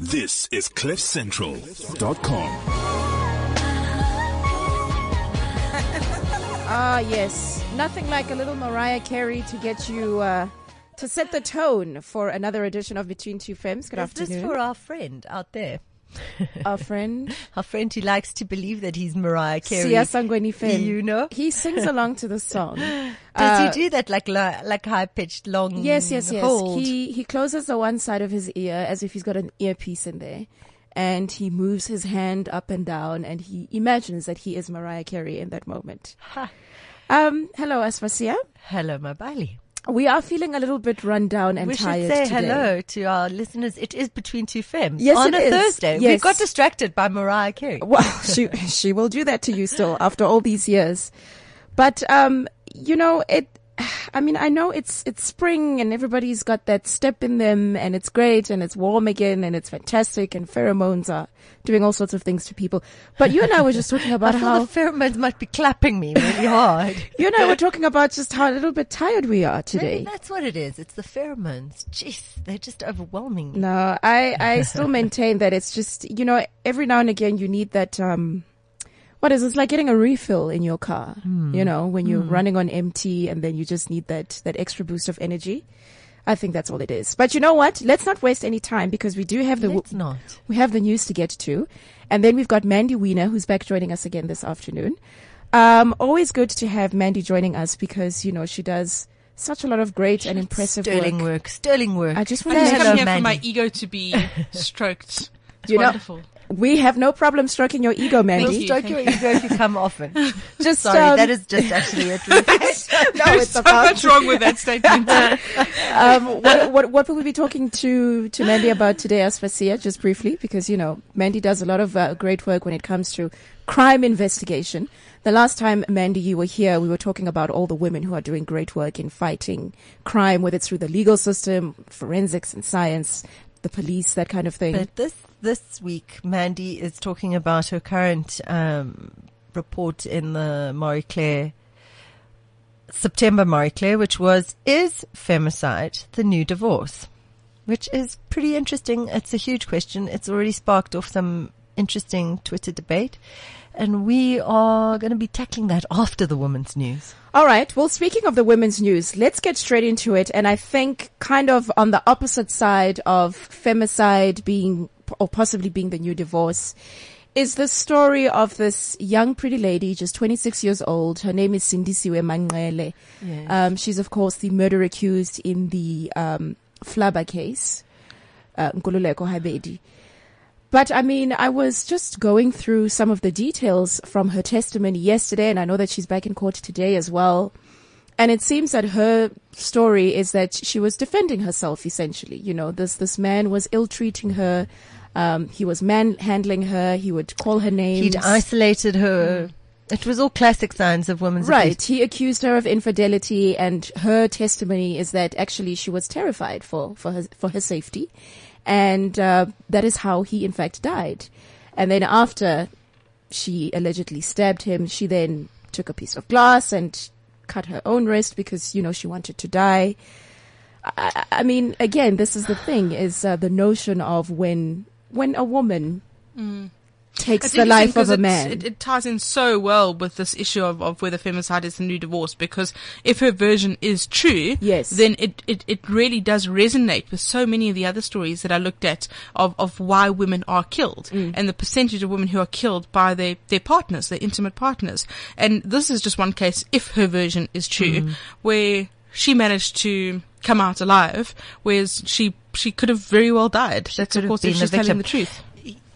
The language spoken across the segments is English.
This is CliffCentral.com. Ah, yes. Nothing like a little Mariah Carey to get you, uh, to set the tone for another edition of Between Two Femmes. Good Is afternoon. this for our friend out there? Our friend, Our friend who likes to believe that he's Mariah Carey. Sia Sangweni. You know? He sings along to the song. Does Uh, he do that like like high pitched long? Yes, yes, yes. hold? He he closes the one side of his ear as if he's got an earpiece in there, and he moves his hand up and down, and he imagines that he is Mariah Carey in that moment. Ha. Um, hello, Aspasia. Hello, my Bailey. We are feeling a little bit run down and we should say today. hello to our listeners. It is between two femmes Yes, on it a is. Thursday. We Yes. got distracted by Mariah Carey. Well, she she will do that to you still after all these years. But um, you know, it I mean, I know it's it's spring and everybody's got that step in them and it's great and it's warm again and it's fantastic and pheromones are doing all sorts of things to people. But you and I were just talking about how the pheromones might be clapping me really hard. you and I were talking about just how a little bit tired we are Maybe today. that's what it is. It's the pheromones. Jeez, they're just overwhelming. No, I, I still maintain that it's just, you know, every now and again you need that, um, what is it? It's like getting a refill in your car, you know, when you're running on empty and then you just need that, that extra boost of energy. I think that's all it is. But you know what? Let's not waste any time because we do have the, Let's not. we have the news to get to. And then we've got Mandy Wiener who's back joining us again this afternoon. Um, always good to have Mandy joining us because, you know, she does such a lot of great and impressive Sterling work. work. Sterling work. I just I want to come here for my ego to be stroked. It's You know- wonderful. We have no problem stroking your ego, We'll Mandy. you. stroke your ego if you come often. Just Sorry, um, that is just actually it. Rufus. no, There's it's so about much wrong with that statement. um, what, what what will we be talking to to Mandy about today, Aspasia? Just briefly, because you know Mandy does a lot of uh, great work when it comes to crime investigation. The last time Mandy you were here, we were talking about all the women who are doing great work in fighting crime, whether it's through the legal system, forensics and science, the police, that kind of thing. But this this week, Mandy is talking about her current um, report in the Marie Claire September Marie Claire, which was is femicide the new divorce, which is pretty interesting. It's a huge question. It's already sparked off some interesting Twitter debate, and we are going to be tackling that after the women's news. All right. Well, speaking of the women's news, let's get straight into it. And I think kind of on the opposite side of femicide being, or possibly being the new divorce, is the story of this young pretty lady, just 26 years old. Her name is Sindisiwe Manqele. Um, she's of course the murder accused in the, um, Flabba case, uh, Nkululeko Habedi. But I mean, I was just going through some of the details from her testimony yesterday, and I know that she's back in court today as well. And it seems that her story is that she was defending herself essentially. You know, this, this man was ill treating her. Um, he was manhandling her. He would call her names. He'd isolated her. It was all classic signs of women's Right. abuse. He accused her of infidelity and her testimony is that actually she was terrified for, for her, for her safety. And, uh, that is how he in fact died. And then after she allegedly stabbed him, she then took a piece of glass and cut her own wrist because, you know, she wanted to die. I, I- mean, again, this is the thing is, uh, the notion of when, when a woman takes It's the life of a 'cause man. It, it ties in so well with this issue of, of whether femicide is the new divorce because if her version is true, Yes. then it, it, it really does resonate with so many of the other stories that I looked at of, of why women are killed Mm. and the percentage of women who are killed by their, their partners, their intimate partners. And this is just one case, if her version is true, Mm. where she managed to come out alive, whereas she she could have very well died. That's could of have course if she's telling the truth.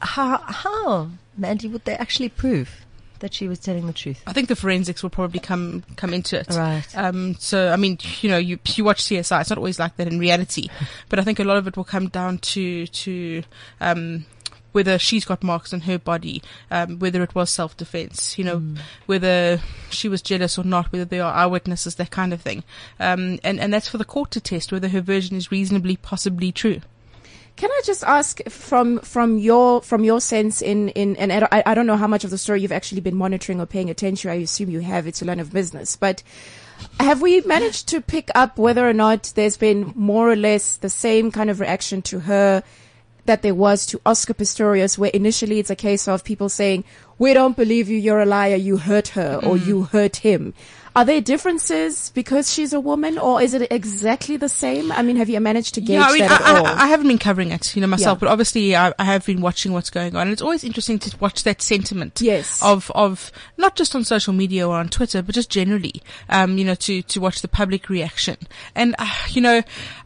How, how, Mandy, would they actually prove that she was telling the truth? I think the forensics will probably come come into it. Right. Um, so I mean, you know, you you watch CSI. It's not always like that in reality, but I think a lot of it will come down to to um, whether she's got marks on her body, um, whether it was self defense, you know, Hmm. whether she was jealous or not, whether there are eyewitnesses, that kind of thing. Um, and and that's for the court to test whether her version is reasonably possibly true. Can I just ask from from your from your sense in in and I don't- I, I don't know how much of the story you've actually been monitoring or paying attention. I assume you have. It's a line of business, but have we managed to pick up whether or not there's been more or less the same kind of reaction to her that there was to Oscar Pistorius, where initially it's a case of people saying, we don't believe you, you're a liar, you hurt her, or mm. you hurt him. Are there differences because she's a woman, or is it exactly the same? I mean, have you managed to gauge Yeah, I mean, that I, at all? I, I haven't been covering it, you know, myself, Yeah. but obviously I, I have been watching what's going on, and it's always interesting to watch that sentiment. Yes. Of of not just on social media or on Twitter, but just generally, um, you know, to to watch the public reaction, and uh, you know,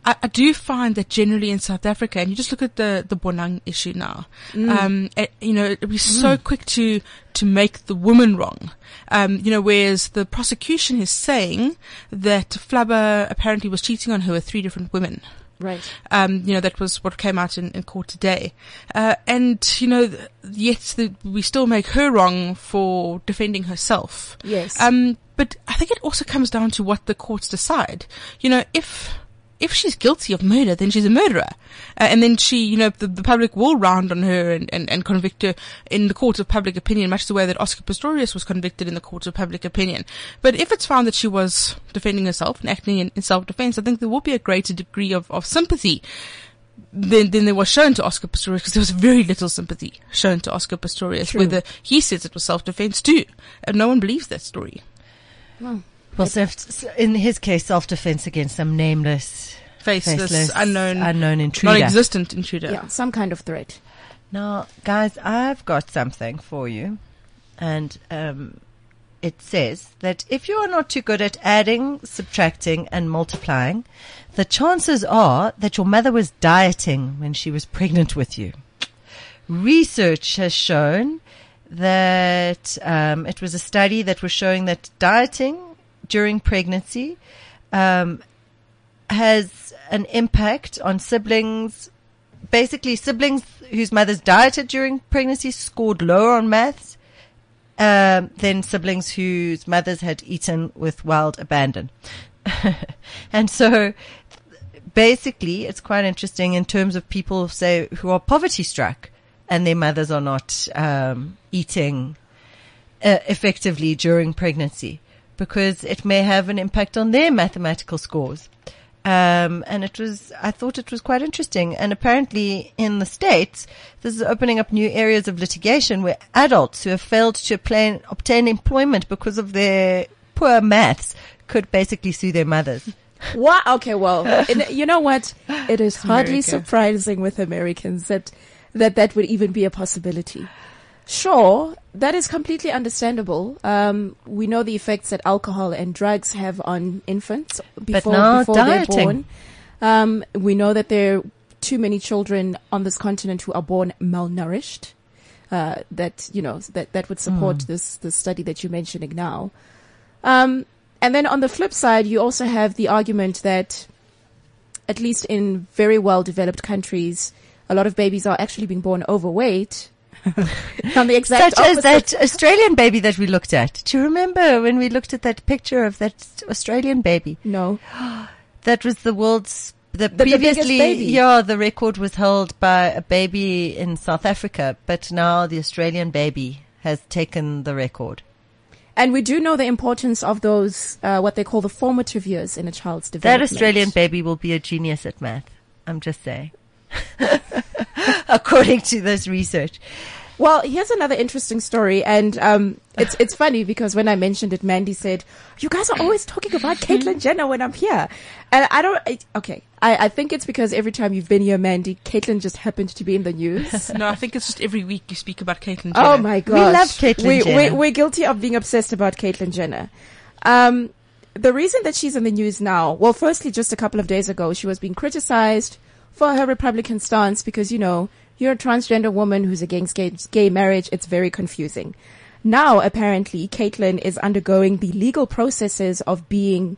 I, I do find that generally in South Africa, and you just look at the the Bonang issue now, um, eh, you know, we're so quick to to make the woman wrong. Um, you know, whereas the prosecution is saying that Flabba apparently was cheating on her with three different women. right. Um, you know, that was what came out in, in court today. Uh, and, you know, th- yet the, we still make her wrong for defending herself. Yes. Um, but I think it also comes down to what the courts decide. You know, if, if she's guilty of murder, then she's a murderer. Uh, and then she, you know, the, the public will round on her and, and, and convict her in the court of public opinion, much the way that Oscar Pistorius was convicted in the court of public opinion. But if it's found that she was defending herself and acting in, in self-defense, I think there will be a greater degree of, of sympathy than, than there was shown to Oscar Pistorius because there was very little sympathy shown to Oscar Pistorius, True. whether he says it was self-defense too. And no one believes that story. Well, self, in his case, self-defense against some nameless, Faceless, faceless, unknown, unknown intruder. non-existent intruder. yeah, some kind of threat. Now, guys, I've got something for you, and um, it says that if you are not too good at adding, subtracting, and multiplying, the chances are that your mother was dieting when she was pregnant with you. Research has shown that um, it was a study that was showing that dieting during pregnancy um, has an impact on siblings. Basically, siblings whose mothers dieted during pregnancy scored lower on maths um, than siblings whose mothers had eaten with wild abandon. and so, basically, it's quite interesting in terms of people say who are poverty struck and their mothers are not um, eating uh, effectively during pregnancy because it may have an impact on their mathematical scores. Um, and it was, I thought it was quite interesting. And apparently in the States, this is opening up new areas of litigation where adults who have failed to obtain, obtain employment because of their poor maths could basically sue their mothers. What? Okay, well, in- you know what? It is hardly America. surprising with Americans that that that would even be a possibility. Sure, that is completely understandable. Um, we know the effects that alcohol and drugs have on infants before, before dieting. they're born. Um, we know that there are too many children on this continent who are born malnourished. Uh, that you know that that would support this this study that you're mentioning now. Um, and then on the flip side, you also have the argument that, at least in very well developed countries, a lot of babies are actually being born overweight. On the exact Such as that Australian baby that we looked at. Do you remember when we looked at that picture of that Australian baby? No. That was the world's the, the previously baby. yeah the record was held by a baby in South Africa, but now the Australian baby has taken the record. And we do know the importance of those, uh, what they call the formative years in a child's development. That. Australian baby will be a genius at math. I'm just saying. According to this research. Well, here's another interesting story, and um, it's it's funny because when I mentioned it, Mandy said, "You guys are always talking about Caitlyn Jenner when I'm here," and I don't. It, okay, I, I think it's because every time you've been here, Mandy, Caitlyn just happened to be in the news. No, I think it's just every week you speak about Caitlyn Jenner. oh my gosh, love Caitlyn we, Jenner. We, we're guilty of being obsessed about Caitlyn Jenner. Um, the reason that she's in the news now, well, firstly, just a couple of days ago, she was being criticized for her Republican stance because, you know, you're a transgender woman who's against gay, gay marriage. It's very confusing. Now, apparently, Caitlyn is undergoing the legal processes of being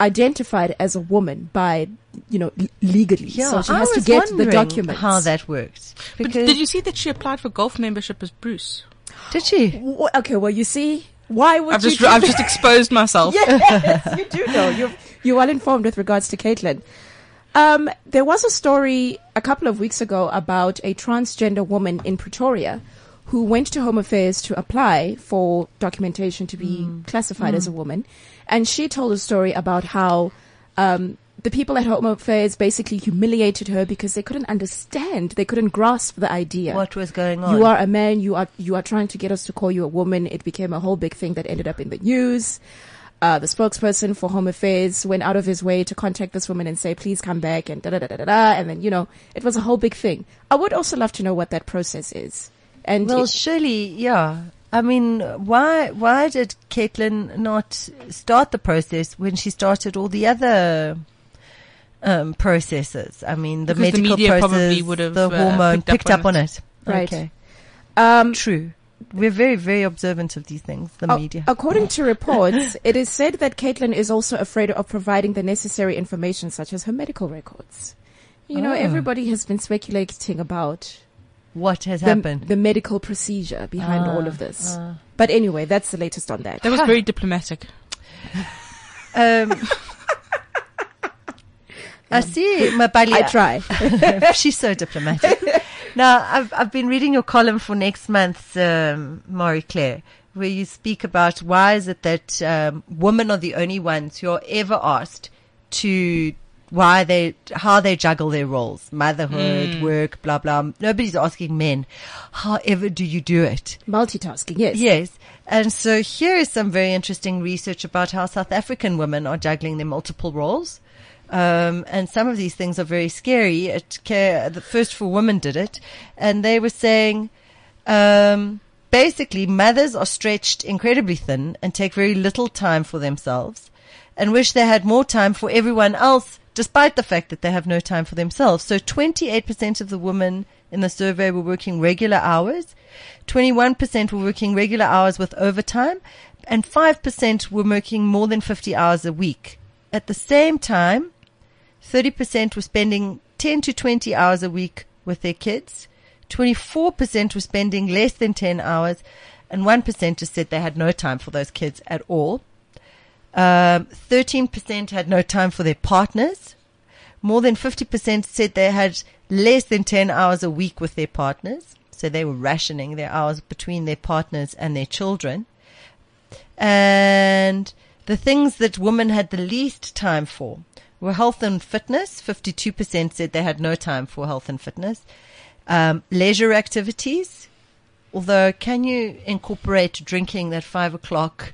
identified as a woman by, you know, l- legally. so she I has to was get the wondering documents. How that works. But did you see that she applied for golf membership as Bruce? did she? W- Okay, well, you see, why would I've you just do I've just exposed myself. yes, you do know. You're you're well informed with regards to Caitlyn. Um, there was a story a couple of weeks ago about a transgender woman in Pretoria who went to Home Affairs to apply for documentation to be classified as a woman, and she told a story about how um, the people at Home Affairs basically humiliated her because they couldn't understand, they couldn't grasp the idea. What was going on? You are a man. You are you are trying to get us to call you a woman. It became a whole big thing that ended up in the news. Uh, the spokesperson for Home Affairs went out of his way to contact this woman and say, "Please come back," and da da da da da. da. And then you know, it was a whole big thing. I would also love to know what that process is. And Well, it- surely, yeah. I mean, why why did Caitlyn not start the process when she started all the other um, processes? I mean, the Because the medical media process, probably would have, the uh, hormone picked up picked up on on it. it. Right. Okay, um, true. We're very very observant of these things. The Oh, media. According to reports, it is said that Caitlyn is also afraid of providing the necessary information, such as her medical records. You know, Oh. everybody has been speculating about what has the, happened? the medical procedure behind all of ah, this. Ah. but anyway, that's the latest on that. That was very diplomatic. Um, um, I see, Mabali. I try. She's so diplomatic. Now, I've, I've been reading your column for next month's um, Marie Claire, where you speak about why is it that um, women are the only ones who are ever asked to why they how they juggle their roles, motherhood, work, blah blah. Nobody's asking men, however do you do it? Multitasking, yes. Yes. And so here is some very interesting research about how South African women are juggling their multiple roles. Um, and some of these things are very scary. It, the First for Women did it, and they were saying, um, basically, mothers are stretched incredibly thin and take very little time for themselves, and wish they had more time for everyone else, despite the fact that they have no time for themselves. So, 28% of the women in the survey were working regular hours, 21% were working regular hours with overtime, and 5% were working more than 50 hours a week. At the same time, 30% were spending 10 to 20 hours a week with their kids. 24% were spending less than 10 hours. And 1% just said they had no time for those kids at all. Um, 13% had no time for their partners. More than 50% said they had less than 10 hours a week with their partners. So they were rationing their hours between their partners and their children. And the things that women had the least time for were health and fitness. 52% said they had no time for health and fitness. Um, leisure activities. Although, can you incorporate drinking that five o'clock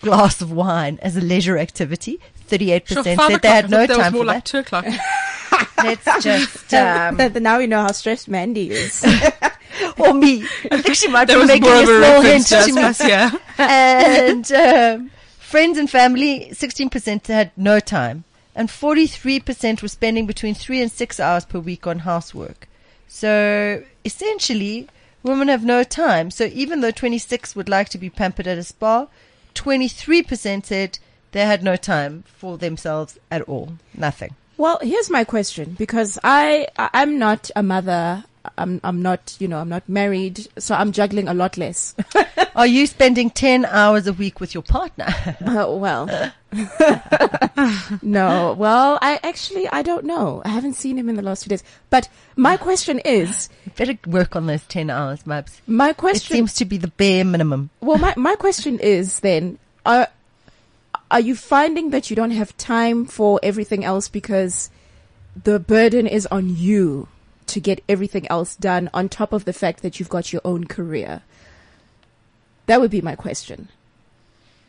glass of wine as a leisure activity? 38% Sure, said five they had I no thought that was time more for like that. two o'clock. Let's just, um, But now we know how stressed Mandy is. or me. I think she might That be making more a of a small hint reference to to me. us, yeah. and um, friends and family, 16% had no time. And 43% were spending between three and six hours per week on housework. So essentially, women have no time. So even though 26 would like to be pampered at a spa, 23% said they had no time for themselves at all. Nothing. Well, here's my question because I I'm not a mother. I'm I'm not you know I'm not married, so I'm juggling a lot less. Are you spending 10 hours a week with your partner? Uh, well, no. Well, I actually I don't know. I haven't seen him in the last few days. But my question is, Better work on those 10 hours, Mubs. my It question. seems to be the bare minimum. well, my my question is then, are are you finding that you don't have time for everything else because the burden is on you to get everything else done on top of the fact that you've got your own career? That would be my question.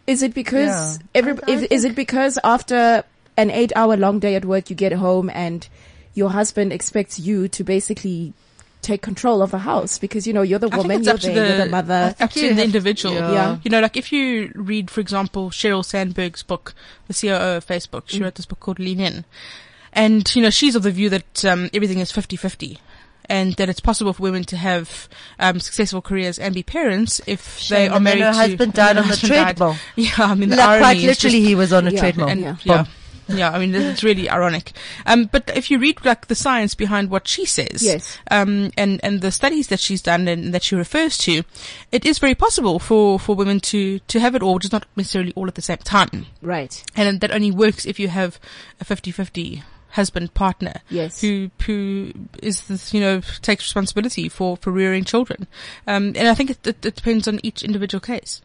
Is it because Yeah. every I- I is, is it because after an 8-hour long day at work you get home and your husband expects you to basically take control of a house because you know you're the I think woman, it's you're up to you're the- the mother. Up to the individual. yeah. Yeah. You know, like if you read, for example, Sheryl Sandberg's book, the COO of Facebook, Mm. she wrote this book called Lean In. And, you know, she's of the view that um, everything is 50-50. And that it's possible for women to have um, successful careers and be parents if Shame, they are married her to husband died on the husband died. Yeah, I mean, the Like, quite literally, just he was on a Yeah. treadmill. and Yeah. yeah. Yeah, I mean it's really ironic. Um, but if you read like the science behind what she says, Yes. um, and and the studies that she's done and that she refers to, it is very possible for for women to to have it all, just not necessarily all at the same time. Right. And that only works if you have a 50-50 husband partner Yes. who who is this, you know takes responsibility for for rearing children. Um, and I think it, it, it depends on each individual case.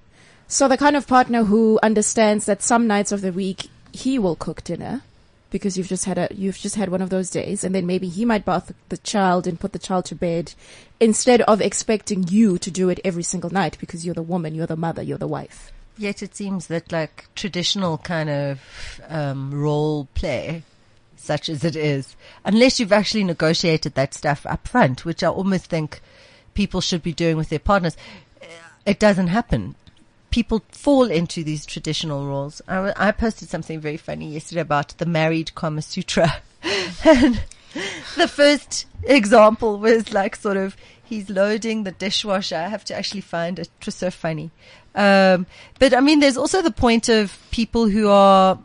So the kind of partner who understands that some nights of the week he will cook dinner because you've just had a you've just had one of those days, and then maybe he might bath the child and put the child to bed instead of expecting you to do it every single night because you're the woman, you're the mother, you're the wife. Yet it seems that like traditional kind of um, role play, such as it is, unless you've actually negotiated that stuff up front, which I almost think people should be doing with their partners, uh, it doesn't happen. People fall into these traditional roles. I posted something very funny yesterday about the married Kama Sutra. and the first example was like sort of he's loading the dishwasher. I have to actually find it. It was so funny. Um, but I mean, there's also the point of people who are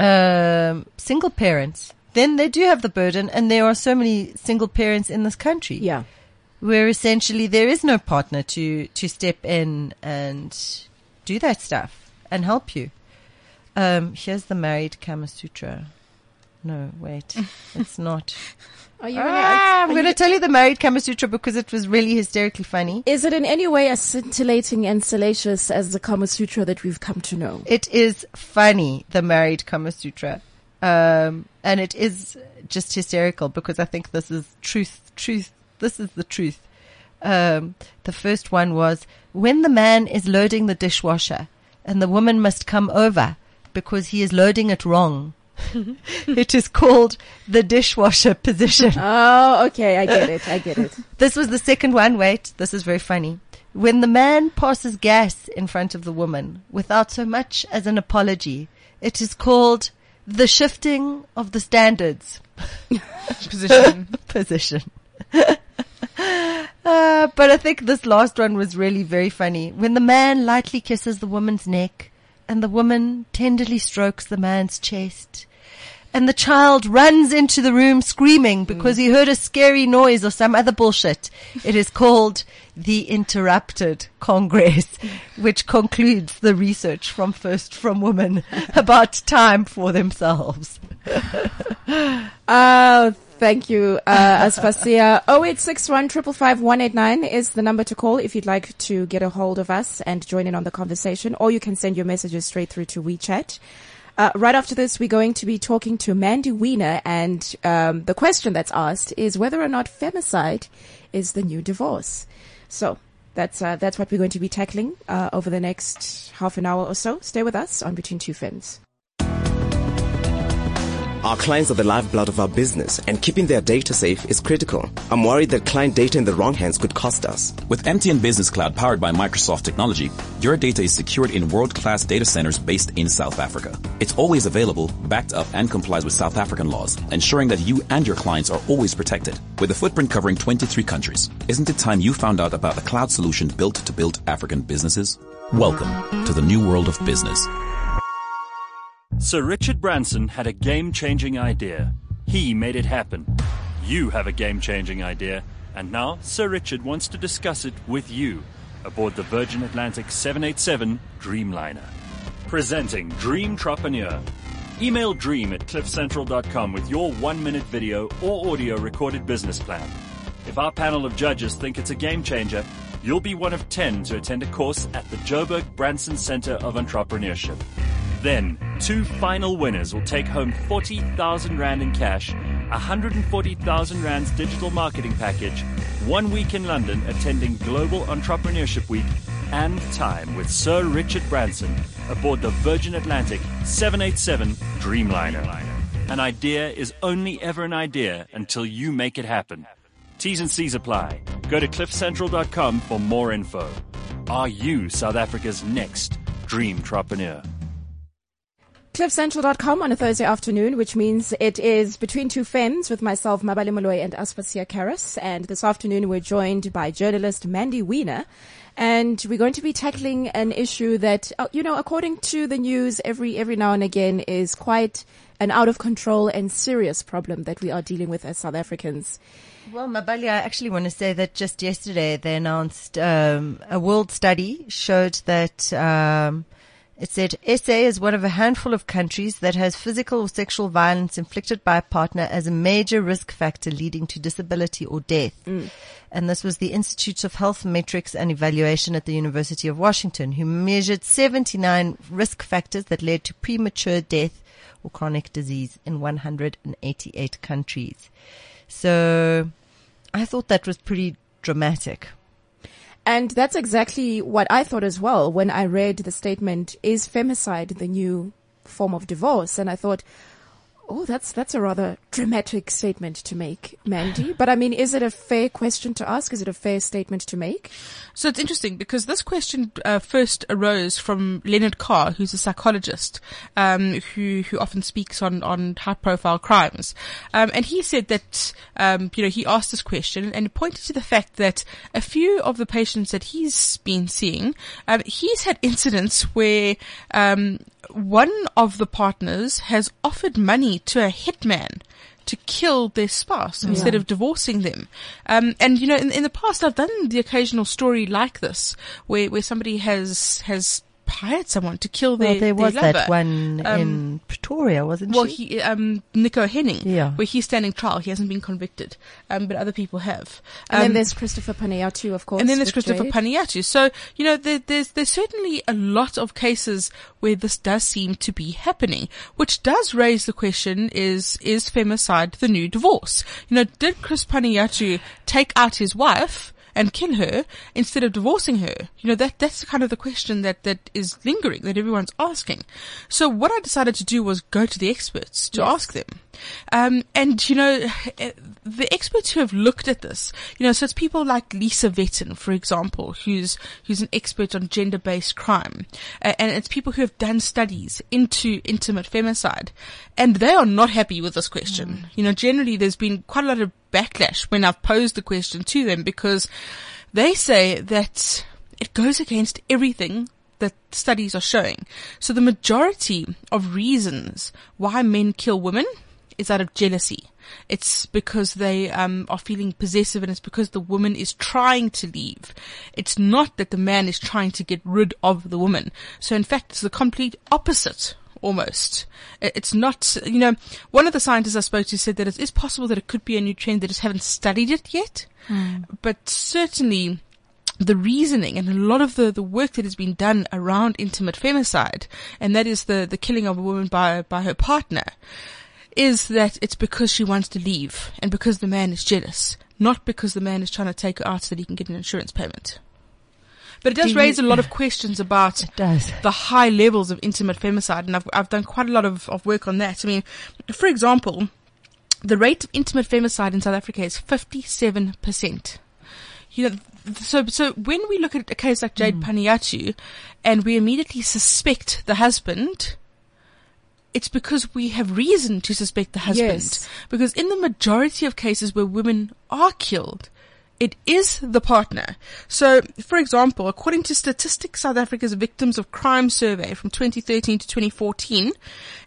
um, single parents. Then they do have the burden, and there are so many single parents in this country Yeah. where essentially there is no partner to to step in and do that stuff and help you. Um, here's the married Kama Sutra. No, wait, it's not. Are you? Ah, I'm going to tell you the married Kama Sutra because it was really hysterically funny. is it in any way as scintillating and salacious as the Kama Sutra that we've come to know? It is funny, the married Kama Sutra. Um, and it is just hysterical because I think this is truth, truth. This is the truth. Um, the first one was when the man is loading the dishwasher and the woman must come over because he is loading it wrong. it is called the dishwasher position. Oh, okay, I get it. I get it. This was the second one. Wait, this is very funny. When the man passes gas in front of the woman without so much as an apology, it is called the shifting of the standards Position. position. Uh, but I think this last one was really very funny. When the man lightly kisses the woman's neck and the woman tenderly strokes the man's chest and the child runs into the room screaming because he heard a scary noise or some other bullshit. It is called the interrupted congress, which concludes the research from First for Women about time for themselves. Oh, thank you, uh, Aspasia. 0861 189 is the number to call if you'd like to get a hold of us and join in on the conversation, or you can send your messages straight through to WeChat. Uh, right after this, we're going to be talking to Mandy Wiener, and um, the question that's asked is whether or not femicide is the new divorce. So that's uh, that's what we're going to be tackling uh, over the next half an hour or so. Stay with us on Between Two Femmes. Our clients are the lifeblood of our business, and keeping their data safe is critical. I'm worried that client data in the wrong hands could cost us. With MTN Business Cloud powered by Microsoft technology, your data is secured in world-class data centers based in South Africa. It's always available, backed up, and complies with South African laws, ensuring that you and your clients are always protected. With a footprint covering 23 countries, isn't it time you found out about a cloud solution built to build African businesses? Welcome to the new world of business. Sir Richard Branson had a game changing idea. He made it happen. You have a game changing idea, and now Sir Richard wants to discuss it with you aboard the Virgin Atlantic 787 Dreamliner. Presenting Dream Entrepreneur. Email dream at cliffcentral.com with your one minute video or audio recorded business plan. If our panel of judges think it's a game changer, you'll be one of 10 to attend a course at the Joburg Branson Center of Entrepreneurship. Then, two final winners will take home 40,000 Rand in cash, 140,000 Rand's digital marketing package, one week in London attending Global Entrepreneurship Week, and time with Sir Richard Branson aboard the Virgin Atlantic 787 Dreamliner. An idea is only ever an idea until you make it happen. T's and C's apply. Go to cliffcentral.com for more info. Are you South Africa's next dream entrepreneur? cliffcentral.com on a Thursday afternoon, which means it is between two femmes with myself, Mabali Malloy and Aspasia Karas. And this afternoon we're joined by journalist Mandy Wiener. And we're going to be tackling an issue that, uh, you know, according to the news, every, every now and again is quite an out of control and serious problem that we are dealing with as South Africans. Well, Mabali, I actually want to say that just yesterday they announced um, a world study showed that um, it said SA is one of a handful of countries that has physical or sexual violence inflicted by a partner as a major risk factor leading to disability or death. Mm. And this was the Institute of Health Metrics and Evaluation at the University of Washington, who measured 79 risk factors that led to premature death or chronic disease in 188 countries. So I thought that was pretty dramatic. And that's exactly what I thought as well when I read the statement, is femicide the new form of divorce? And I thought, oh, that's, that's a rather dramatic statement to make, Mandy. But I mean, is it a fair question to ask? Is it a fair statement to make? So it's interesting because this question uh, first arose from Leonard Carr, who's a psychologist um, who who often speaks on on high profile crimes, um, and he said that um, you know he asked this question and pointed to the fact that a few of the patients that he's been seeing, um, he's had incidents where um, one of the partners has offered money to a hitman to kill their spouse instead of divorcing them. Um, and you know, in, in the past, I've done the occasional story like this, where where somebody has has hired someone to kill their, Well, there was their lover. that one Um, in Pretoria, wasn't she? Well, she? he, um, Nico Henning, Yeah. where he's standing trial. He hasn't been convicted, um, but other people have. And then Um, there's Christopher Panayiotou, of course. and then there's Christopher Jayde. Panayiotou. So, you know, there, there's, there's certainly a lot of cases where this does seem to be happening, which does raise the question is, is femicide the new divorce? You know, did Chris Panayiotou take out his wife and kill her instead of divorcing her? You know, that, that's kind of the question that, that is lingering, that everyone's asking. So what I decided to do was go to the experts to ask them. Um, and you know, the experts who have looked at this, you know, so it's people like Lisa Vetten, for example, who's, who's an expert on gender-based crime. Uh, and it's people who have done studies into intimate femicide. And they are not happy with this question. You know, generally there's been quite a lot of backlash when I've posed the question to them because they say that it goes against everything that studies are showing. So the majority of reasons why men kill women is out of jealousy. It's because they um, are feeling possessive and it's because the woman is trying to leave. It's not that the man is trying to get rid of the woman. So in fact, it's the complete opposite almost. It's not, you know, one of the scientists I spoke to said that it is possible that it could be a new trend. They just haven't studied it yet. But certainly the reasoning and a lot of the, the work that has been done around intimate femicide, and that is the, the killing of a woman by, by her partner, is that it's because she wants to leave and because the man is jealous, not because the man is trying to take her out so that he can get an insurance payment. But it does Do you- raise a lot of questions about does. the high levels of intimate femicide, and I've, I've done quite a lot of, of work on that. I mean, for example, the rate of intimate femicide in South Africa is 57%. You know, so, so when we look at a case like Jayde hmm. Panayiotou and we immediately suspect the husband, it's because we have reason to suspect the husband. Yes. Because in the majority of cases where women are killed, it is the partner. So, for example, according to Statistics South Africa's Victims of Crime Survey from 2013 to 2014,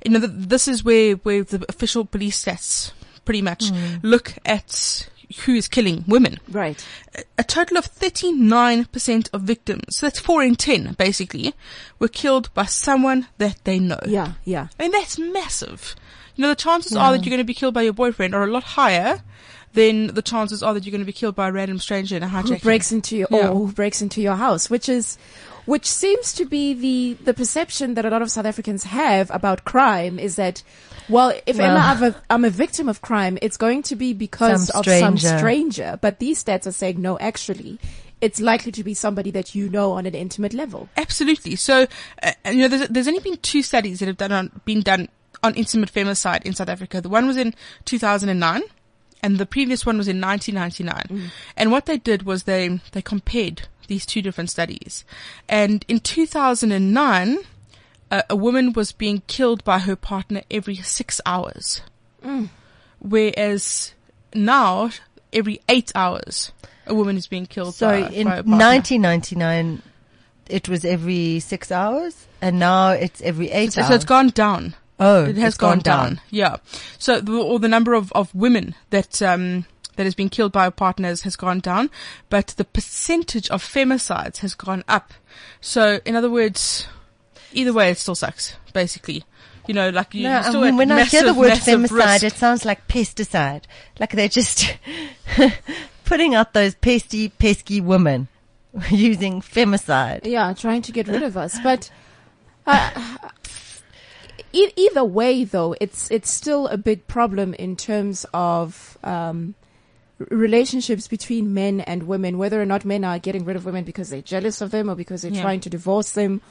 you know, this is where, where the official police stats pretty much hmm. look at who is killing women. Right. A total of 39% of victims, so that's 4 in 10 basically, were killed by someone that they know. Yeah, yeah. I mean, that's massive. You know, the chances are that you're going to be killed by your boyfriend are a lot higher than the chances are that you're going to be killed by a random stranger in a hijacking. Who breaks into your, Yeah. or who breaks into your house, which is, which seems to be the, the perception that a lot of South Africans have about crime is that, well, if Well- Emma, I'm a, I'm a victim of crime, it's going to be because Some of some stranger. stranger. But these stats are saying no, actually, it's likely to be somebody that you know on an intimate level. Absolutely. So, uh, you know, there's, there's only been two studies that have done on, been done on intimate femicide in South Africa. The one was in 2009 and the previous one was in 1999. And what they did was they, they compared these two different studies. And in 2009, a, a woman was being killed by her partner every six hours. Whereas now, every eight hours, a woman is being killed So by, in by her partner. 1999, it was every six hours, and now it's every eight so, hours. so it's gone down. oh, it has it's gone, down. Yeah. So the, or the number of, of women that um that has been killed by partners has gone down, but the percentage of femicides has gone up. So in other words, either way, it still sucks. Basically, you know, like you. No, you're I still mean, at when I hear the word femicide, risk. it sounds like pesticide. Like they're just putting out those pesky, pesky women using femicide. Yeah, trying to get rid of us. But uh, e- either way, though, it's it's still a big problem in terms of um, relationships between men and women. Whether or not men are getting rid of women because they're jealous of them, or because they're Yeah. trying to divorce them,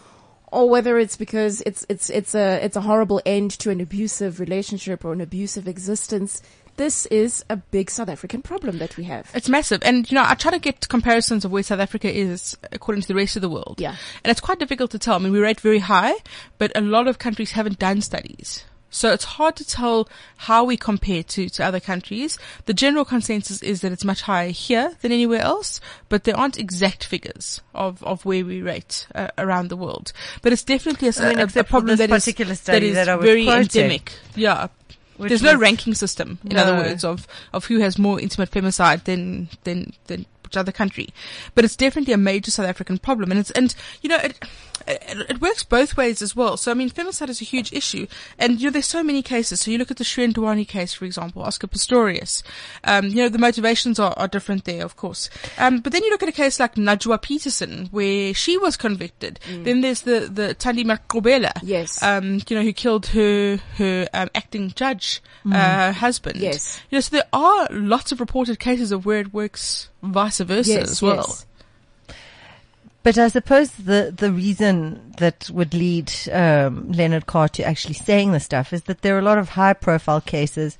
or whether it's because it's it's it's a it's a horrible end to an abusive relationship or an abusive existence. This is a big South African problem that we have. It's massive. And, you know, I try to get comparisons of where South Africa is according to the rest of the world. Yeah. And it's quite difficult to tell. I mean, we rate very high, but a lot of countries haven't done studies. So it's hard to tell how we compare to, to other countries. The general consensus is that it's much higher here than anywhere else, but there aren't exact figures of, of where we rate uh, around the world. But it's definitely a, I mean, a- a, problem that is, that is that very quoting, endemic. Yeah. which There's no ranking system, in other words, of, of who has more intimate femicide than, than, than which other country. But it's definitely a major South African problem. And it's, and, you know, it, it, it works both ways as well. So, I mean, femicide is a huge issue. And, you know, there's so many cases. So you look at the Shrien Dewani case, for example, Oscar Pistorius. Um, you know, the motivations are, are different there, of course. Um, but then you look at a case like Najwa Petersen, where she was convicted. Then there's the, the Thandi Maqubela. Yes. Um, you know, who killed her, her, um, acting judge, uh, husband. Yes. You know, so there are lots of reported cases of where it works vice versa Yes, as well. yes. But I suppose the, the reason that would lead um, Leonard Carr to actually saying this stuff is that there are a lot of high profile cases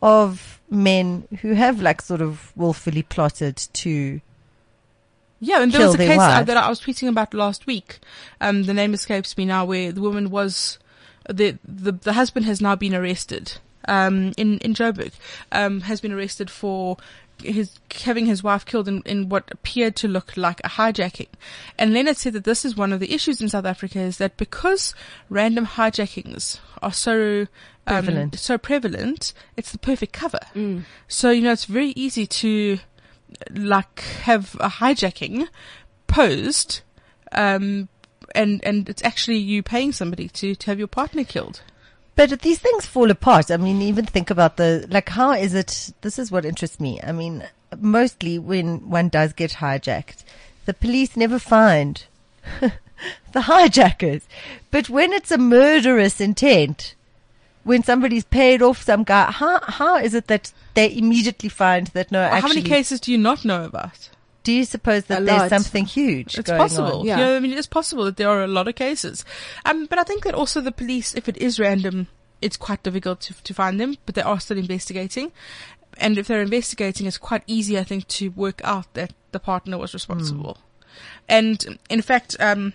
of men who have like sort of willfully plotted to Yeah, and there was a case uh, that I was tweeting about last week. Um, the name escapes me now, where the woman was, the the, the husband has now been arrested. Um, in in Joburg, um, has been arrested for his having his wife killed in, in what appeared to look like a hijacking. And Leonard said that this is one of the issues in South Africa is that because random hijackings are so um, Prevalent. so prevalent, it's the perfect cover. So you know it's very easy to like have a hijacking posed, um, and and it's actually you paying somebody to to have your partner killed. But these things fall apart. I mean, even think about the, like, how is it, this is what interests me. I mean, mostly when one does get hijacked, the police never find the hijackers. But when it's a murderous intent, when somebody's paid off some guy, how, how is it that they immediately find that no, Well, actually, How many cases do you not know about? Do you suppose that there's something huge It's going possible. Yeah. You know, I mean, it's possible that there are a lot of cases. Um, but I think that also the police, if it is random, it's quite difficult to, to find them, but they are still investigating. And if they're investigating, it's quite easy, I think, to work out that the partner was responsible. And in fact, um,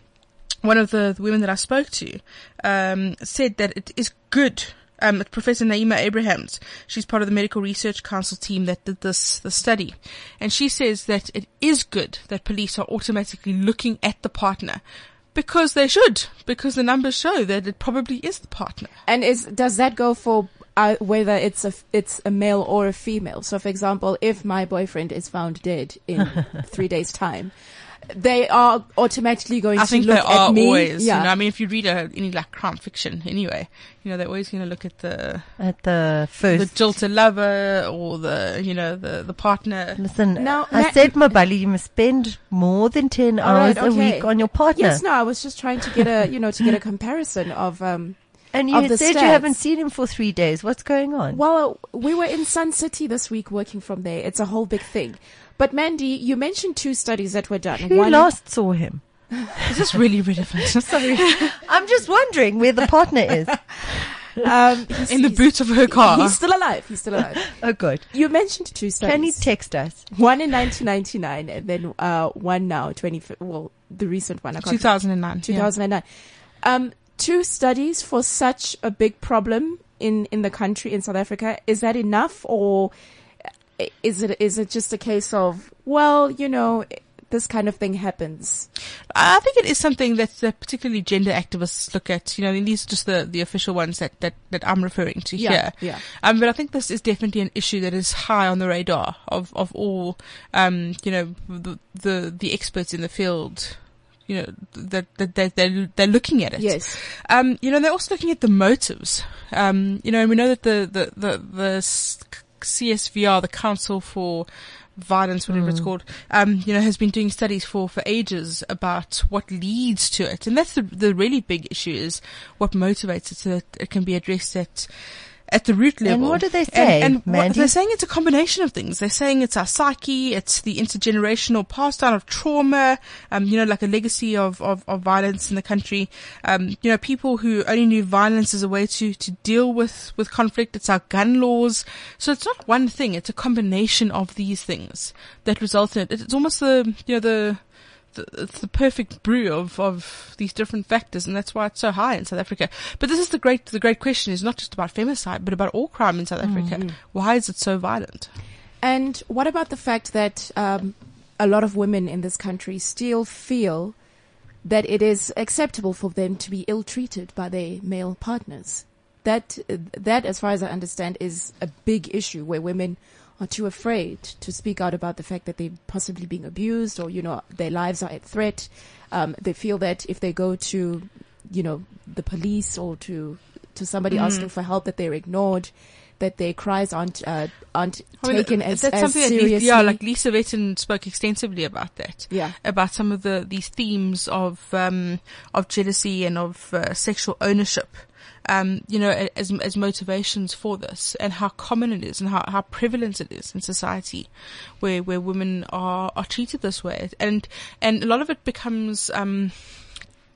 one of the, the women that I spoke to um, said that it is good. Um, Professor Naeemah Abrahams, she's part of the Medical Research Council team that did this the study, and she says that it is good that police are automatically looking at the partner because they should, because the numbers show that it probably is the partner. And is does that go for uh, whether it's a it's a male or a female? So, for example, if my boyfriend is found dead in three days' time, they are automatically going I to think look they are at me. always. yeah. You know, I mean, if you read a, any like crime fiction, anyway, you know, they're always going to look at the At the the first. jilted lover or the you know the the partner. Listen, Now, I Ma- said, Mabali, you must spend more than 10 hours right, a week on your partner. Yes, no, I was just trying to get a you know to get a comparison of um. And you of had the said you haven't seen him for three days. What's going on? Well, we were in Sun City this week working from there. It's a whole big thing. But Mandy, you mentioned two studies that were done. Who One- last saw him? Is this really relevant? Sorry, I'm just wondering where the partner is. Um, he's- in the boot of her car. He's still alive. He's still alive. Oh, good. You mentioned two studies. Can you text us? one in 1999 and then uh, one now, 20, well, the recent one. I can't 2009. 2009. Um, two studies for such a big problem in, in the country, in South Africa. Is that enough or is it, is it just a case of, well, you know, this kind of thing happens? I think it is something that, that particularly gender activists look at. You know, these are just the, the official ones that, that, that I'm referring to Yeah, here. yeah. Um, but I think this is definitely an issue that is high on the radar of, of all, um, you know, the, the, the experts in the field. You know, that, that, that they're, they're looking at it. Yes. Um, you know, they're also looking at the motives. Um, you know, and we know that the, the, the, the CSVR, the Council for violence, whatever it's called, um, you know, has been doing studies for, for ages about what leads to it. And that's the, the really big issue is what motivates it so that it can be addressed at, at the root level. And what do they say, And, and they're saying it's a combination of things. They're saying it's our psyche, it's the intergenerational pass down of trauma, um, you know, like a legacy of, of, of violence in the country. Um, you know, people who only knew violence as a way to, to deal with, with conflict. It's our gun laws. So it's not one thing. It's a combination of these things that result in it. It's almost the, you know, the, the, it's the perfect brew of, of these different factors, and that's why it's so high in South Africa. But this is the great the great question is not just about femicide, but about all crime in South Africa. Why is it so violent? And what about the fact that um, a lot of women in this country still feel that it is acceptable for them to be ill-treated by their male partners? That that, as far as I understand, is a big issue where women are too afraid to speak out about the fact that they're possibly being abused or you know their lives are at threat. Um, they feel that if they go to you know the police or to to somebody asking for help, that they're ignored. That their cries aren't uh, aren't I mean, taken as, that's as something that seriously. Lisa, yeah, like Lisa Vetten spoke extensively about that. Yeah. about some of the these themes of um, of jealousy and of uh, sexual ownership. Um, you know, as as motivations for this, and how common it is, and how, how prevalent it is in society, where where women are are treated this way, and and a lot of it becomes um,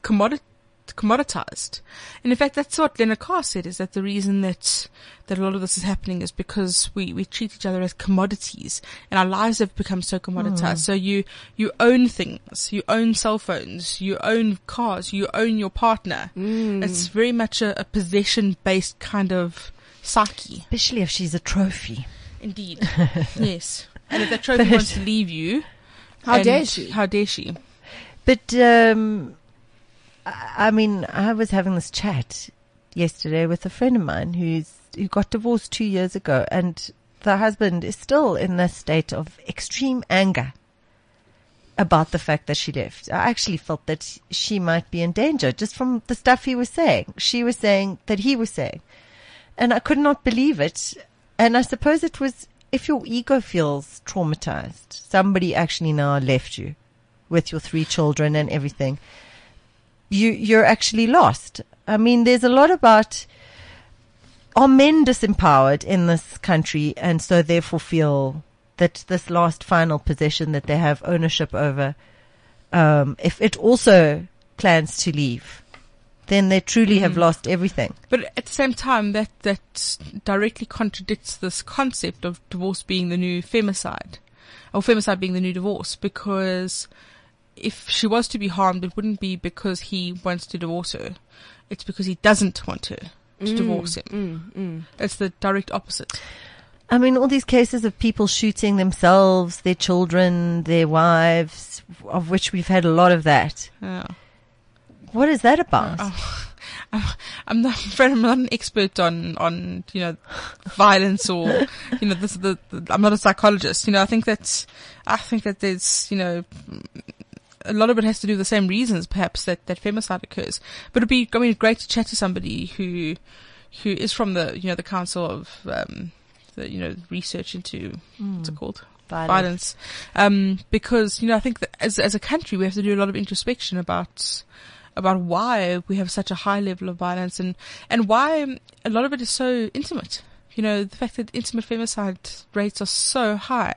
commodity commoditized. And in fact, that's what Leonard Carr said, is that the reason that, that a lot of this is happening is because we, we treat each other as commodities and our lives have become so commoditized. So you, you own things, you own cell phones, you own cars, you own your partner. It's very much a, a possession based kind of psyche. Especially if she's a trophy. Indeed. yes. And if that trophy But- wants to leave you, How dare she? How dare she? But um, I mean, I was having this chat yesterday with a friend of mine who's who got divorced two years ago, and the husband is still in this state of extreme anger about the fact that she left. I actually felt that she might be in danger just from the stuff he was saying. She was saying that he was saying, and I could not believe it. And I suppose it was if your ego feels traumatized, somebody actually now left you with your three children and everything, you you're actually lost. I mean, there's a lot about are men disempowered in this country and so therefore feel that this last final possession that they have ownership over, um, if it also plans to leave, then they truly have lost everything. But at the same time, that that directly contradicts this concept of divorce being the new femicide, or femicide being the new divorce. Because if she was to be harmed, it wouldn't be because he wants to divorce her; it's because he doesn't want her to mm, divorce him. Mm, mm. It's the direct opposite. I mean, all these cases of people shooting themselves, their children, their wives, of which we've had a lot of that. Yeah. What is that about? Uh, oh, I'm not, I'm afraid I'm not an expert on, on, you know, violence or, you know, this, the, the, I'm not a psychologist. You know, I think that, I think that there's, you know, a lot of it has to do with the same reasons, perhaps, that, that femicide occurs. But it'd be, I mean, great to chat to somebody who, who is from the, you know, the Council of, um, the, you know, research into, what's it called? Violence. Um, because, you know, I think that as, as a country, we have to do a lot of introspection about, about why we have such a high level of violence and, and why a lot of it is so intimate. You know, the fact that intimate femicide rates are so high.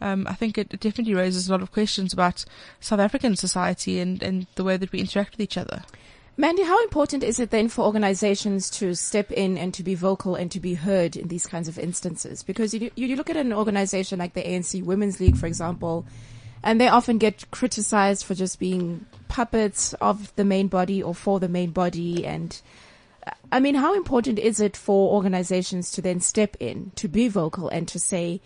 Um, I think it, it definitely raises a lot of questions about South African society and, and the way that we interact with each other. Mandy, how important is it then for organizations to step in and to be vocal and to be heard in these kinds of instances? Because you, you, look at an organization like the ANC Women's League, for example, and they often get criticized for just being puppets of the main body or for the main body. And uh, I mean, how important is it for organizations to then step in, to be vocal and to say,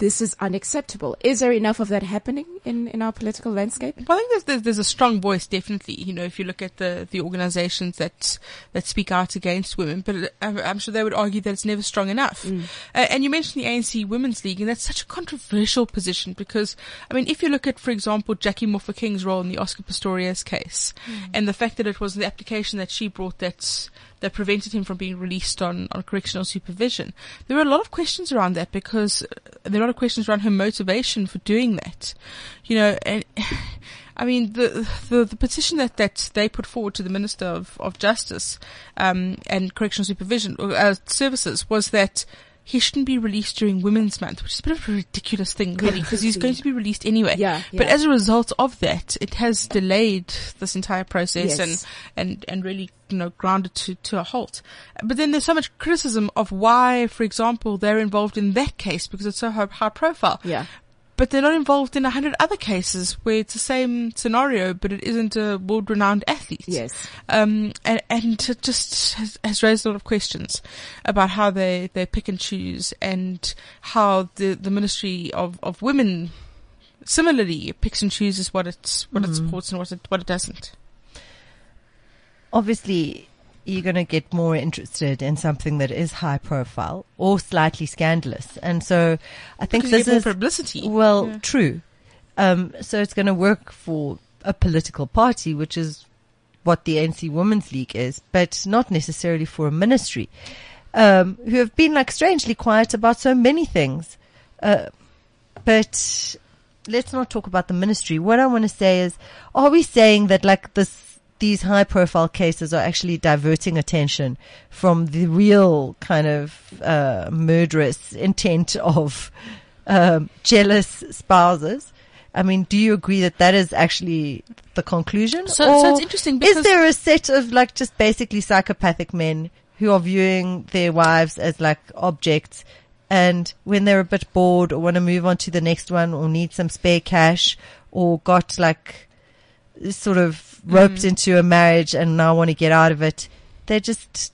this is unacceptable. Is there enough of that happening in, in our political landscape? Well, I think there's, there's, there's a strong voice, definitely. You know, if you look at the, the organizations that, that speak out against women, but I'm, sure they would argue that it's never strong enough. Uh, and you mentioned the ANC Women's League, and that's such a controversial position because, I mean, if you look at, for example, Jackie Mofokeng's role in the Oscar Pistorius case, and the fact that it was the application that she brought that, that prevented him from being released on, on correctional supervision. There were a lot of questions around that because uh, there are a lot of questions around her motivation for doing that. You know, and I mean, the, the, the petition that, that they put forward to the Minister of, of Justice, um, and Correctional Supervision, uh, Services was that he shouldn't be released during Women's Month, which is a bit of a ridiculous thing, really, because he's going to be released anyway. Yeah, But as a result of that, it has delayed this entire process Yes. and, and, and really, you know, grounded to, to a halt. But then there's so much criticism of why, for example, they're involved in that case because it's so high, high profile Yeah. But they're not involved in a hundred other cases where it's the same scenario, but it isn't a world-renowned athlete. Yes. Um, and, and it just has, has raised a lot of questions about how they, they pick and choose and how the, the Ministry of, of Women similarly picks and chooses what it's, what it supports and what it, what it doesn't. obviously you're going to get more interested in something that is high profile or slightly scandalous. And so I think Because you this is, publicity. well, Yeah. true. Um, so it's going to work for a political party, which is what the ANC Women's League is, but not necessarily for a ministry, um, who have been like strangely quiet about so many things. Uh, but let's not talk about the ministry. What I want to say is, are we saying that like this, these high profile cases are actually diverting attention from the real kind of, uh, murderous intent of, um, jealous spouses? I mean, do you agree that that is actually the conclusion? So- so it's interesting Is there a set of like just basically psychopathic men who are viewing their wives as like objects and when they're a bit bored or want to move on to the next one or need some spare cash or got like sort of mm. roped Mm. into a marriage and now want to get out of it, they just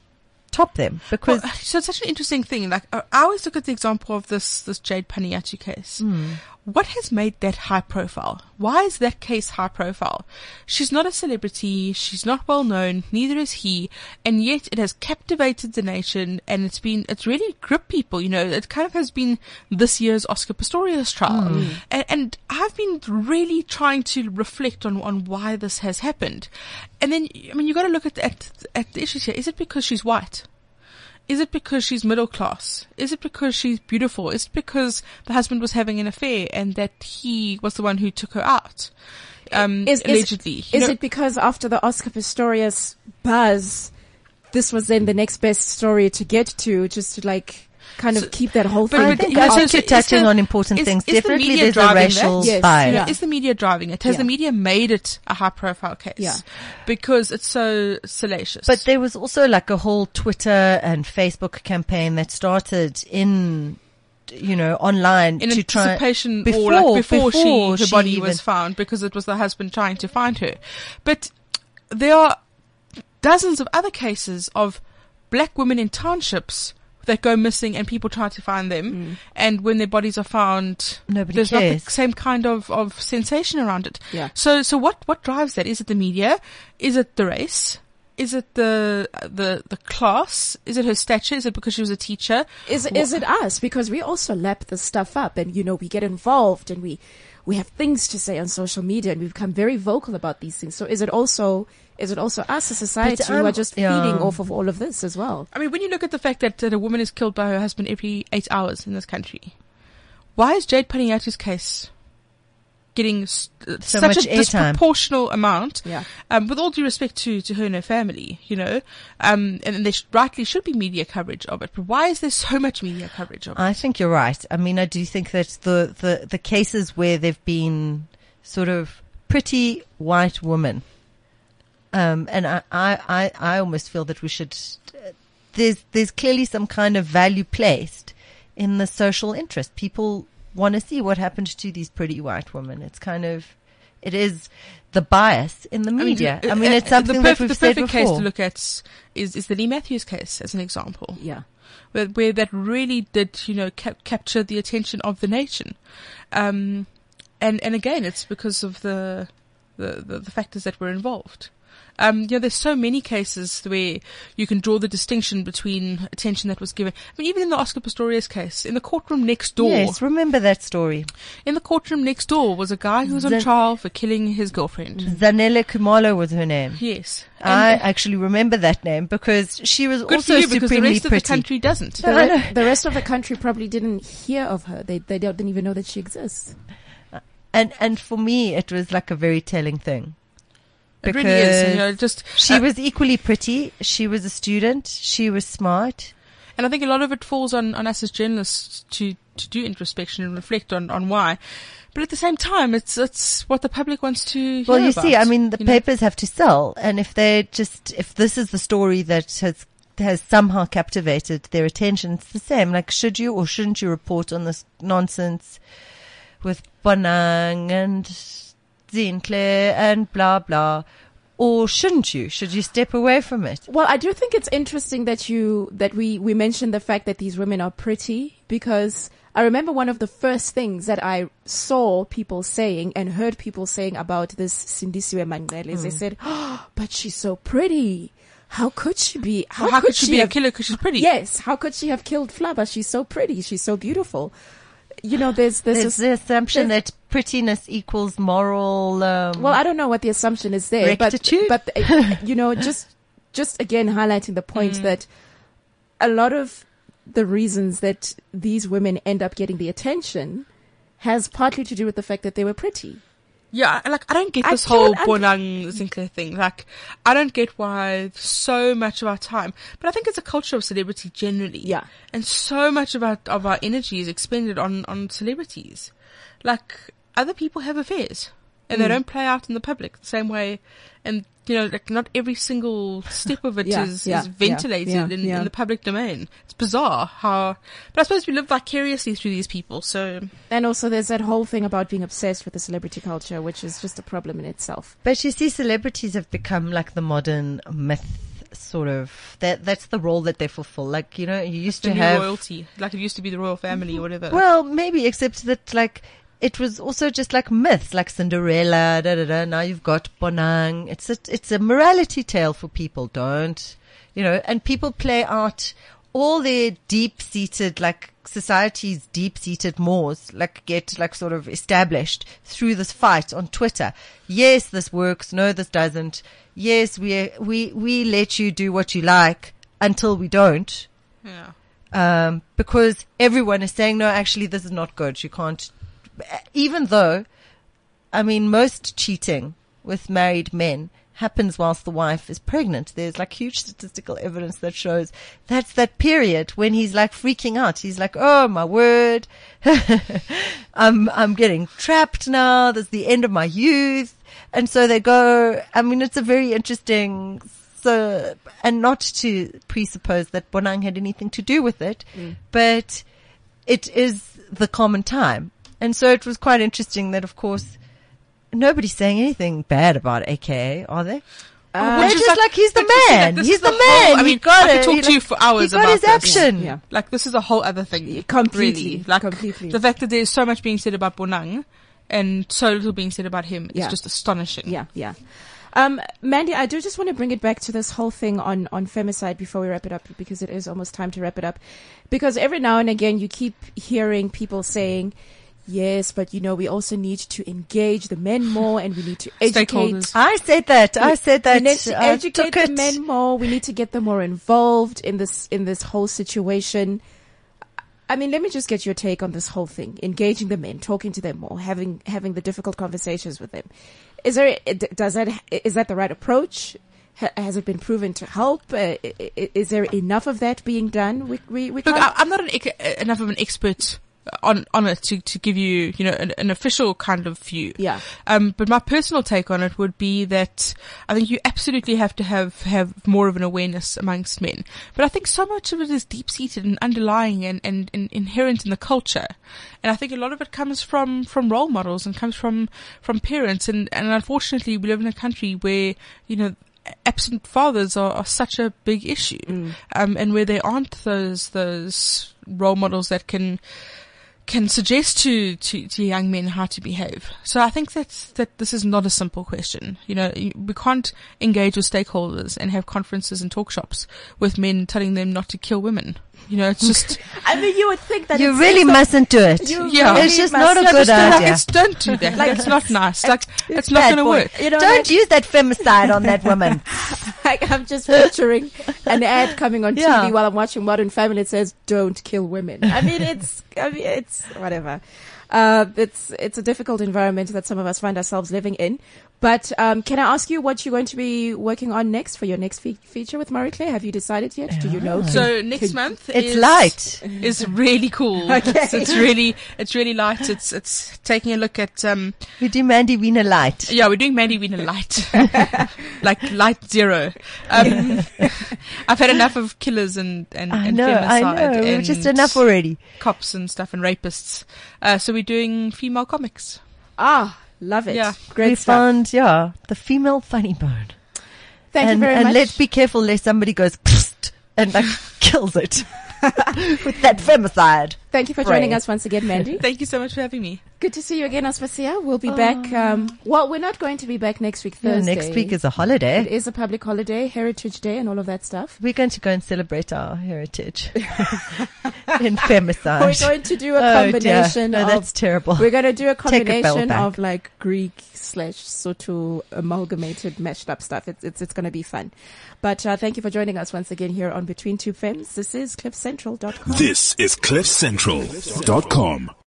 top them because Well, uh, so it's such an interesting thing. Like I I always look at the example of this this Jayde Panayiotou case. Hmm. What has made that high profile? Why is that case high profile? She's not a celebrity. She's not well known. Neither is he. And yet it has captivated the nation and it's been, it's really gripped people. You know, it kind of has been this year's Oscar Pistorius trial. Mm. And, and I've been really trying to reflect on, on why this has happened. And then, I mean, you got to look at, at, at the issues here. Is it because she's white? Is it because she's middle class? Is it because she's beautiful? Is it because the husband was having an affair and that he was the one who took her out? Um, Is, is- allegedly. You Is, know- it because after the Oscar Pistorius buzz, this was then the next best story to get to, just to like kind of So- keep that whole thing? I I think Yeah, I so- think so you're is touching the- on important is- things. is the Definitely media there's a racial Yes, bias. yeah. Is the media driving it? Has Yeah. the media made it a high profile case? Yeah. Because it's so salacious. But there was also like a whole Twitter and Facebook campaign that started in, you know, online in to try anticipation before, or like before, before she, her body even- was found because it was the husband trying to find her. But there are dozens of other cases of black women in townships that go missing and people try to find them mm. and when their bodies are found Nobody there's not the same kind of, of sensation around it. Yeah. So so what what drives that? Is it the media? Is it the race? Is it the the the class? Is it her stature? Is it because she was a teacher? Is is it us? Because we also lap this stuff up, and you know we get involved, and we we have things to say on social media, and we become very vocal about these things. So is it also is it also us as society who I'm- are just yeah. feeding off of all of this as well? I mean, when you look at the fact that, that a woman is killed by her husband every eight hours in this country, why is Jayde Panayiotou's case getting s- uh, So such much a airtime. disproportional amount? Yeah. Um, with all due respect to, to her and her family, you know, um, and, and there sh- rightly should be media coverage of it, but why is there so much media coverage of it? I think you're right. I mean, I do think that the, the, the cases where they've been sort of pretty white women, um, and I, I, I, I almost feel that we should, there's, there's clearly some kind of value placed in the social interest. People want to see what happened to these pretty white women. It's kind of, it is the bias in the media. I mean, uh, it's uh, something the that we've the said perfect before. case to look at is, is the Leigh Matthews case as an example. Yeah. where, where that really did, you know, cap- capture the attention of the nation. Um, and, and again, it's because of the, the, the, the factors that were involved. Um, you know, there's so many cases where you can draw the distinction between attention that was given. I mean, even in the Oscar Pistorius case, in the courtroom next door, Yes, remember that story. in the courtroom next door was a guy who was on Zan- trial for killing his girlfriend. Zanele Khumalo was her name. Yes. I And actually remember that name because she was good also for you because the supremely rest of the country doesn't. The, re- the rest of the country probably didn't hear of her. They they didn't even know that she exists. And and for me, it was like a very telling thing. It really is. Because You know, just She uh, was equally pretty. She was a student. She was smart. And I think a lot of it falls on, on us as journalists to, to do introspection and reflect on, on why. But at the same time, it's, it's what the public wants to Well, you see, I mean, the you know? papers have to sell, and if they just if this is the story that has has somehow captivated their attention, it's the same. Like, should you or shouldn't you report on this nonsense with Bonang and Sinclair and blah blah? Or shouldn't you? Should you step away from it? Well, I do think it's interesting that you that we we mentioned the fact that these women are pretty because I remember one of the first things that I saw people saying and heard people saying about this Sindisiwe Manqele is they hmm. said, oh, "But she's so pretty. How could she be? How, Well, how could she be a killer because she's pretty? Yes, how could she have killed Flabba? She's so pretty. She's so beautiful. You know, there's there's, There's this, the assumption there's- that prettiness equals moral. Um, well, I don't know what the assumption is there, but Rectitude? but uh, you know, just just again highlighting the Mm. point that a lot of the reasons that these women end up getting the attention has partly to do with the fact that they were pretty. Yeah, like I don't get I this whole Bonang Sinclair thing. Like, I don't get why so much of our time, but I think it's a culture of celebrity generally. Yeah. and so much of our of our energy is expended on on celebrities. Like other people have affairs, and Mm. they don't play out in the public the same way. And you know, like not every single step of it is Yeah, is yeah, ventilated yeah, in, yeah. in the public domain. It's bizarre how, but I suppose we live vicariously through these people. So And also, there's that whole thing about being obsessed with the celebrity culture, which is just a problem in itself. But you see, celebrities have become like the modern myth, sort of. That that's the role that they fulfill. Like you know, you used the to new have. royalty, like it used to be the royal family or whatever. Well, maybe except that like it was also just like myths, like Cinderella. Da da da. Now you've got Bonang. It's a it's a morality tale for people. Don't you know? And people play out all their deep seated like society's deep seated mores like get like sort of established through this fight on Twitter. Yes, this works. No, this doesn't. Yes, we we we let you do what you like until we don't yeah. um, because everyone is saying, no, actually, this is not good. You can't, even though, I mean, most cheating with married men happens whilst the wife is pregnant. There's like huge statistical evidence that shows that's that period when he's like freaking out. He's like, oh my word. I'm, I'm getting trapped now. This is the end of my youth. And so they go, I mean, it's a very interesting so, and not to presuppose that Bonang had anything to do with it, mm. but it is the common time. And so it was quite interesting that, of course, nobody's saying anything bad about AKA, are they? Uh, They're just like, he's the but you see, like, man. He's the, the man. whole- I he mean, got I could it. talk He to you for hours he got about his this. action. Yeah. Like this is a whole other thing. Yeah, completely, Really. Like completely. the fact that there's so much being said about Bonang and so little being said about him is Yeah. just astonishing. Yeah, yeah. Um, Mandy, I do just want to bring it back to this whole thing on, on femicide before we wrap it up because it is almost time to wrap it up. Because every now and again you keep hearing people saying, yes, but you know, we also need to engage the men more and we need to educate. I said that. I said that. We need to I educate the it. men more. We need to get them more involved in this, in this whole situation. I mean, let me just get your take on this whole thing. Engaging the men, talking to them more, having, having the difficult conversations with them. Is there, does that, is that the right approach? Has it been proven to help? Uh, i- i- is there enough of that being done? We, we, we Look, I, I'm not an, enough of an expert on on it to, to give you you know an, an official kind of view. Yeah. Um, but my personal take on it would be that I think you absolutely have to have have more of an awareness amongst men. But I think so much of it is deep seated and underlying and, and, and inherent in the culture. And I think a lot of it comes from from role models and comes from from parents. And and unfortunately, we live in a country where you know absent fathers are, are such a big issue, um, and where there aren't those those role models that can can suggest to, to, to young men how to behave. So I think that that this is not a simple question. You know, we can't engage with stakeholders and have conferences and talk shops with men telling them not to kill women. You know, it's just I mean, you would think that You it's- really it's not- mustn't do it. Yeah. really It's just must not a not good just do that. idea. it's, don't do that. That's not nice. Like it's, not going to work. You know, Don't like- use that femicide on that woman. Like, I'm just picturing an ad coming on Yeah. TV while I'm watching Modern Family. It says, "Don't kill women." I mean, it's, I mean, it's whatever. Uh, it's it's a difficult environment that some of us find ourselves living in. But um, can I ask you what you're going to be working on next for your next fe- feature with Marie Claire? Have you decided yet? Do you know? So next month It's is, light. It's really cool. Okay. It's, it's really it's really light. It's it's taking a look at um We do Mandy Wiener Light. yeah we're doing Mandy Wiener light like light zero. Um, I've had enough of killers and and, I and know, I know. We're just enough already. Cops and stuff and rapists. Uh, so we're doing female comics. Ah, love it. Yeah. great we stuff. found, yeah, the female funny bone. Thank and, you very and much. And let's be careful lest somebody goes and like kills it with that femicide. Thank you for joining us once again, Mandy. Thank you so much for having me. Good to see you again, Aspasia. We'll be back. Um, well, we're not going to be back next week, Yeah, Thursday. next week is a holiday. It is a public holiday, Heritage Day, and all of that stuff. We're going to go and celebrate our heritage in femicide. We're going to do a combination. Oh, dear. combination No, of. that's terrible. We're going to do a Take a combination of like Greek slash Sotho amalgamated mashed up stuff. It's it's, it's going to be fun. But uh, thank you for joining us once again here on Between Two Femmes. This is CliffCentral.com. This is CliffCentral.com.